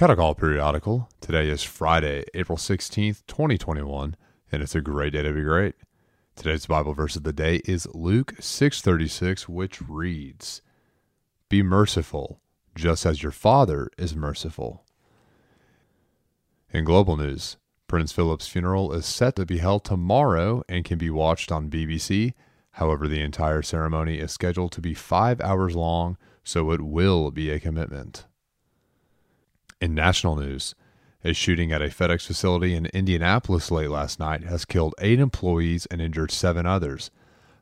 Catechol Periodical. Today is Friday, April 16th, 2021, and it's a great day to be great. Today's Bible verse of the day is Luke 6:36, which reads, "Be merciful, just as your Father is merciful." In global news, Prince Philip's funeral is set to be held tomorrow and can be watched on BBC. However, the entire ceremony is scheduled to be 5 hours long, so it will be a commitment. In national news, a shooting at a FedEx facility in Indianapolis late last night has killed eight employees and injured seven others.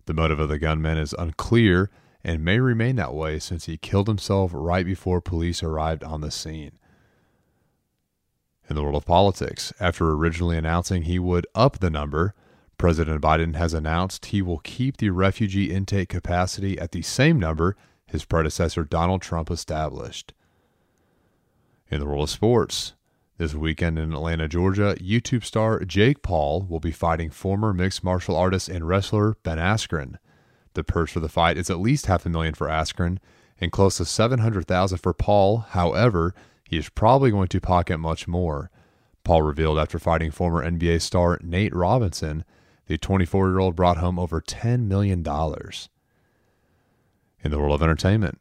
The motive of the gunman is unclear and may remain that way since he killed himself right before police arrived on the scene. In the world of politics, after originally announcing he would up the number, President Biden has announced he will keep the refugee intake capacity at the same number his predecessor Donald Trump established. In the world of sports, this weekend in Atlanta, Georgia, YouTube star Jake Paul will be fighting former mixed martial artist and wrestler Ben Askren. The purse for the fight is at least half a million for Askren and close to 700,000 for Paul. However, he is probably going to pocket much more. Paul revealed after fighting former NBA star Nate Robinson, the 24 year old brought home over $10 million. In the world of entertainment,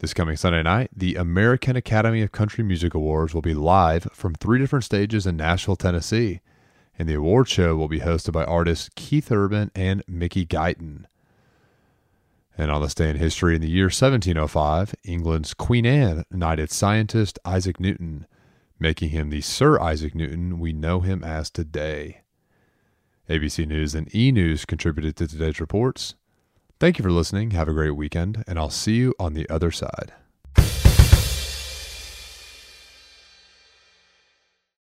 this coming Sunday night, the American Academy of Country Music Awards will be live from three different stages in Nashville, Tennessee, and the award show will be hosted by artists Keith Urban and Mickey Guyton. And on this day in history, in the year 1705, England's Queen Anne knighted scientist Isaac Newton, making him the Sir Isaac Newton we know him as today. ABC News and E News contributed to today's reports. Thank you for listening. Have a great weekend, and I'll see you on the other side.